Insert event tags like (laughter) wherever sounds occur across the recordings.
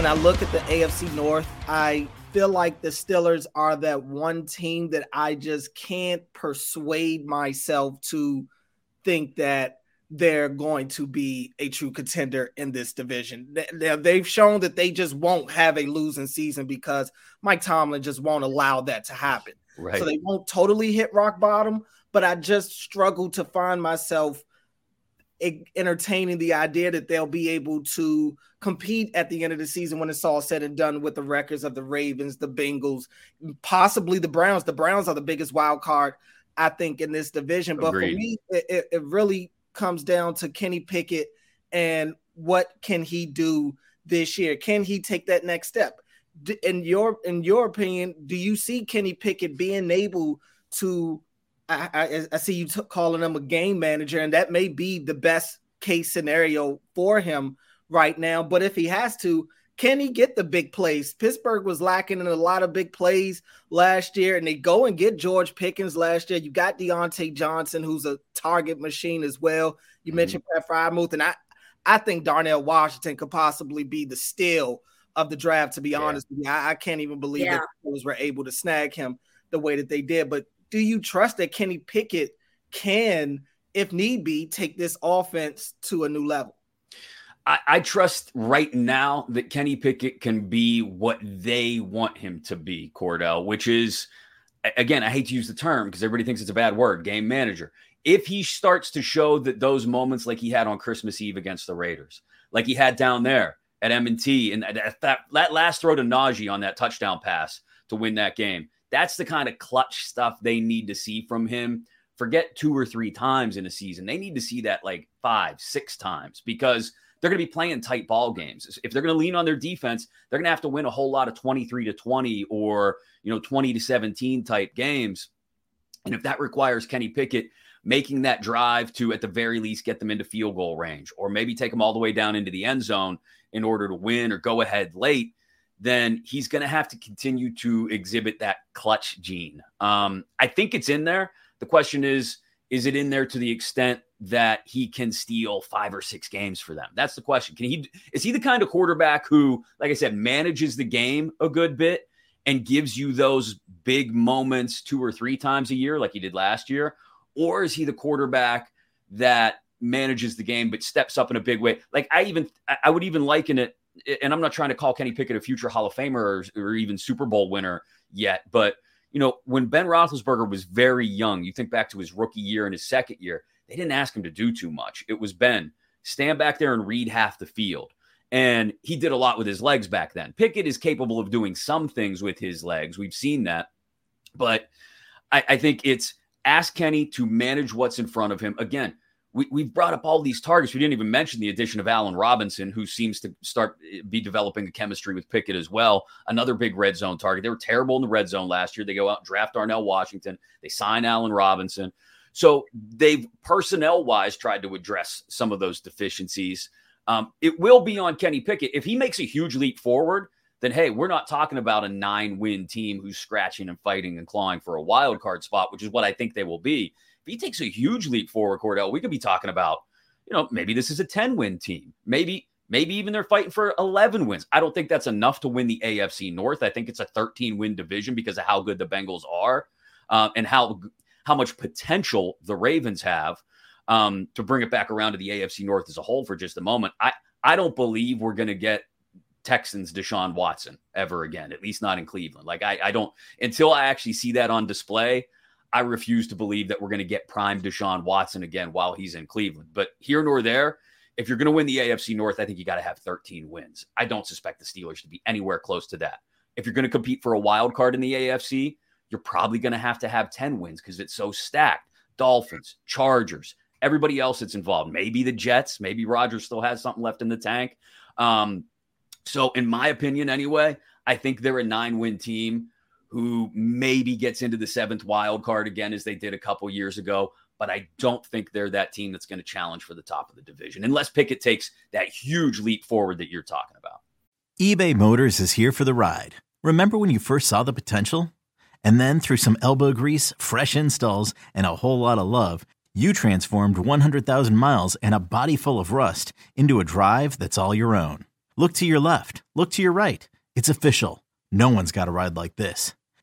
When I look at the AFC North, I feel like the Steelers are that one team that I just can't persuade myself to think that they're going to be a true contender in this division. They've shown that they just won't have a losing season because Mike Tomlin just won't allow that to happen. Right. So they won't totally hit rock bottom, but I just struggle to find myself entertaining the idea that they'll be able to compete at the end of the season when it's all said and done with the records of the Ravens, the Bengals, possibly the Browns. The Browns are the biggest wild card, I think, in this division. But for me, it, it really comes down to Kenny Pickett and what can he do this year? Can he take that next step? In your in your opinion, do you see Kenny Pickett being able to I, I, I see you t- calling him a game manager, and that may be the best case scenario for him right now. But if he has to, can he get the big plays? Pittsburgh was lacking in a lot of big plays last year, and they go and get George Pickens last year. You got Diontae Johnson, who's a target machine as well. You mm-hmm. mentioned Pat Freiermuth, and I, I think Darnell Washington could possibly be the steal of the draft. To be yeah. honest, I, I, can't even believe yeah. that the were able to snag him the way that they did. But do you trust that Kenny Pickett can, if need be, take this offense to a new level? I, I, trust right now that Kenny Pickett can be what they want him to be, Cordell, which is, again, I hate to use the term because everybody thinks it's a bad word, game manager. If he starts to show that those moments like he had on Christmas Eve against the Raiders, like he had down there at M&T, and that, that, that last throw to Najee on that touchdown pass to win that game, that's the kind of clutch stuff they need to see from him. Forget two or three times in a season. They need to see that like five, six times because they're going to be playing tight ball games. If they're going to lean on their defense, they're going to have to win a whole lot of 23 to 20 or, you know, 20 to 17 type games. And if that requires Kenny Pickett making that drive to at the very least get them into field goal range or maybe take them all the way down into the end zone in order to win or go ahead late, then he's going to have to continue to exhibit that clutch gene. Um, I think it's in there. The question is, is it in there to the extent that he can steal five or six games for them? That's the question. Can he? Is he the kind of quarterback who, like I said, manages the game a good bit and gives you those big moments two or three times a year, like he did last year, or is he the quarterback that manages the game but steps up in a big way? Like I even, I would even liken it and I'm not trying to call Kenny Pickett a future Hall of Famer or, or, even Super Bowl winner yet, but you know, when Ben Roethlisberger was very young, you think back to his rookie year and his second year, they didn't ask him to do too much. It was Ben, stand back there and read half the field. And he did a lot with his legs back then. Pickett is capable of doing some things with his legs. We've seen that. But I, I think it's ask Kenny to manage what's in front of him. Again, we, we've brought up all these targets. We didn't even mention the addition of Allen Robinson, who seems to start eh, be developing the chemistry with Pickett as well. Another big red zone target. They were terrible in the red zone last year. They go out and draft Darnell Washington. They sign Allen Robinson. So they've personnel wise tried to address some of those deficiencies. Um, it will be on Kenny Pickett. If he makes a huge leap forward, then hey, we're not talking about a nine win team who's scratching and fighting and clawing for a wild card spot, which is what I think they will be he takes a huge leap forward, Cordell, we could be talking about, you know, maybe this is a 10 win team. Maybe, maybe even they're fighting for 11 wins. I don't think that's enough to win the AFC North. I think it's a 13 win division because of how good the Bengals are uh, and how how much potential the Ravens have. Um, to bring it back around to the AFC North as a whole for just a moment, I I don't believe we're going to get Texans Deshaun Watson ever again, at least not in Cleveland. Like I, I don't until I actually see that on display. I refuse to believe that we're going to get prime Deshaun Watson again while he's in Cleveland. But here nor there, if you're going to win the AFC North, I think you got to have 13 wins. I don't suspect the Steelers to be anywhere close to that. If you're going to compete for a wild card in the AFC, you're probably going to have to have 10 wins because it's so stacked. Dolphins, Chargers, everybody else that's involved. Maybe the Jets, maybe Rodgers still has something left in the tank. Um, so, in my opinion, anyway, I think they're a nine win team who maybe gets into the seventh wild card again, as they did a couple years ago. But I don't think they're that team that's going to challenge for the top of the division unless Pickett takes that huge leap forward that you're talking about. eBay Motors is here for the ride. Remember when you first saw the potential? And then through some elbow grease, fresh installs, and a whole lot of love, you transformed 100,000 miles and a body full of rust into a drive that's all your own. Look to your left, look to your right. It's official. No one's got a ride like this.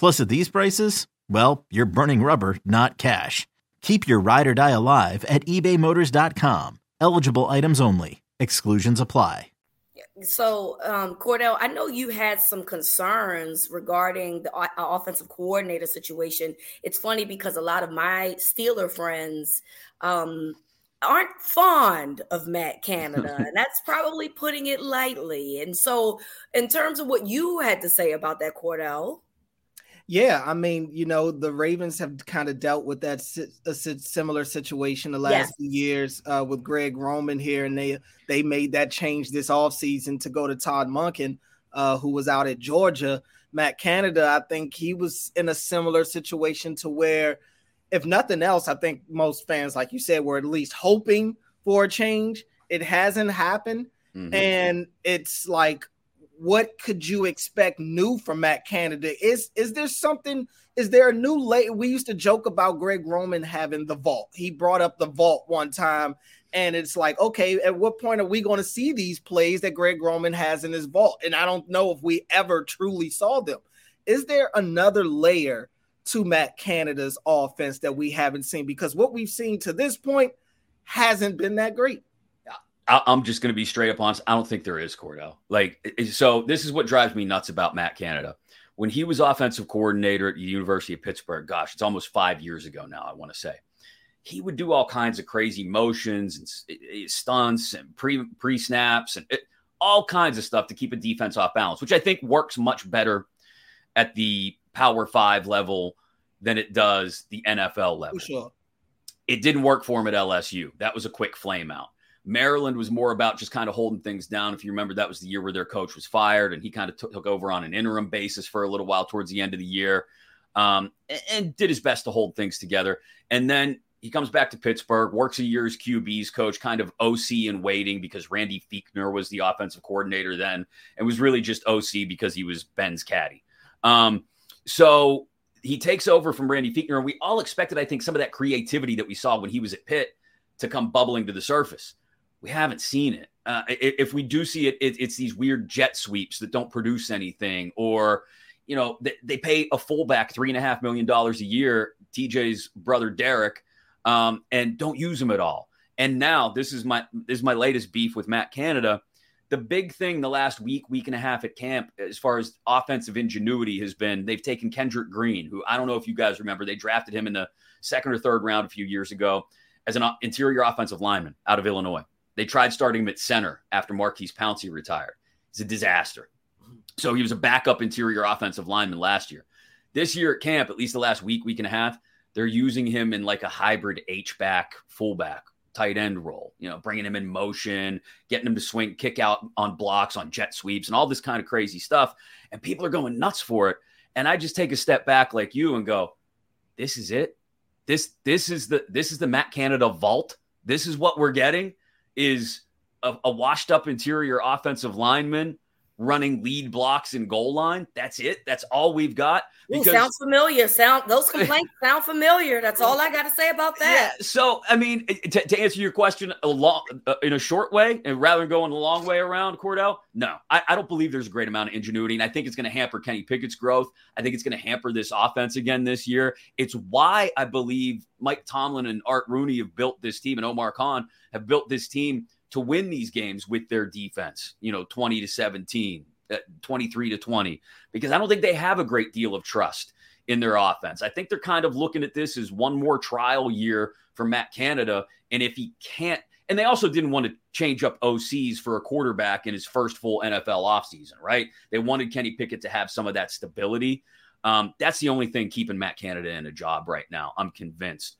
Plus, at these prices, well, you're burning rubber, not cash. Keep your ride or die alive at ebaymotors.com. Eligible items only. Exclusions apply. So, um, Cordell, I know you had some concerns regarding the o- offensive coordinator situation. It's funny because a lot of my Steeler friends um, aren't fond of Matt Canada, (laughs) and that's probably putting it lightly. And so, in terms of what you had to say about that, Cordell. Yeah, I mean, you know, the Ravens have kind of dealt with that a similar situation the last few years uh, with Greg Roman here, and they they made that change this offseason to go to Todd Monken, uh, who was out at Georgia. Matt Canada, I think he was in a similar situation to where, if nothing else, I think most fans, like you said, were at least hoping for a change. It hasn't happened, mm-hmm. and it's like what could you expect new from Matt Canada? Is is there something? Is there a new late? We used to joke about Greg Roman having the vault. He brought up the vault one time, and it's like, okay, at what point are we going to see these plays that Greg Roman has in his vault? And I don't know if we ever truly saw them. Is there another layer to Matt Canada's offense that we haven't seen? Because what we've seen to this point hasn't been that great. I'm just going to be straight up honest. I don't think there is Cordell. Like, so this is what drives me nuts about Matt Canada. When he was offensive coordinator at the University of Pittsburgh, gosh, it's almost five years ago now, I want to say. He would do all kinds of crazy motions and stunts and pre pre snaps and it, all kinds of stuff to keep a defense off balance, which I think works much better at the Power Five level than it does the NFL level. Sure. It didn't work for him at LSU. That was a quick flame out. Maryland was more about just kind of holding things down. If you remember, that was the year where their coach was fired, and he kind of t- took over on an interim basis for a little while towards the end of the year, um, and, and, did his best to hold things together. And then he comes back to Pittsburgh, works a year as QB's coach, kind of OC in waiting because Randy Fichtner was the offensive coordinator then, and was really just OC because he was Ben's caddy. Um, so he takes over from Randy Fichtner, and we all expected, I think, some of that creativity that we saw when he was at Pitt to come bubbling to the surface we haven't seen it. Uh, if we do see it, it's these weird jet sweeps that don't produce anything, or you know, they, they pay a fullback three and a half million dollars a year, TJ's brother Derek, um, and don't use him at all. And now this is my this is my latest beef with Matt Canada. The big thing the last week, week and a half at camp, as far as offensive ingenuity, has been they've taken Kendrick Green, who I don't know if you guys remember, they drafted him in the second or third round a few years ago as an interior offensive lineman out of Illinois. They tried starting him at center after Maurkice Pouncey retired. It's a disaster. So he was a backup interior offensive lineman last year. This year at camp, at least the last week, week and a half, they're using him in like a hybrid H back, fullback, tight end role. You know, bringing him in motion, getting him to swing, kick out on blocks, on jet sweeps, and all this kind of crazy stuff. And people are going nuts for it. And I just take a step back like you and go, "This is it. This this is the this is the Matt Canada vault. This is what we're getting." Is a, a washed up interior offensive lineman running lead blocks and goal line. That's it. That's all we've got. Because, Ooh, sounds familiar. Sound those (laughs) complaints sound familiar. That's all I got to say about that. Yeah. So, I mean, to, to answer your question a long, uh, in a short way, and rather than going a long way around, Cordell, no, I, I don't believe there's a great amount of ingenuity, and I think it's going to hamper Kenny Pickett's growth. I think it's going to hamper this offense again this year. It's why I believe Mike Tomlin and Art Rooney have built this team, and Omar Khan have built this team to win these games with their defense, you know, 20 to 17, uh, 23 to 20, because I don't think they have a great deal of trust in their offense. I think they're kind of looking at this as one more trial year for Matt Canada. And if he can't, and they also didn't want to change up OCs for a quarterback in his first full NFL offseason, right? They wanted Kenny Pickett to have some of that stability. Um, that's the only thing keeping Matt Canada in a job right now. I'm convinced.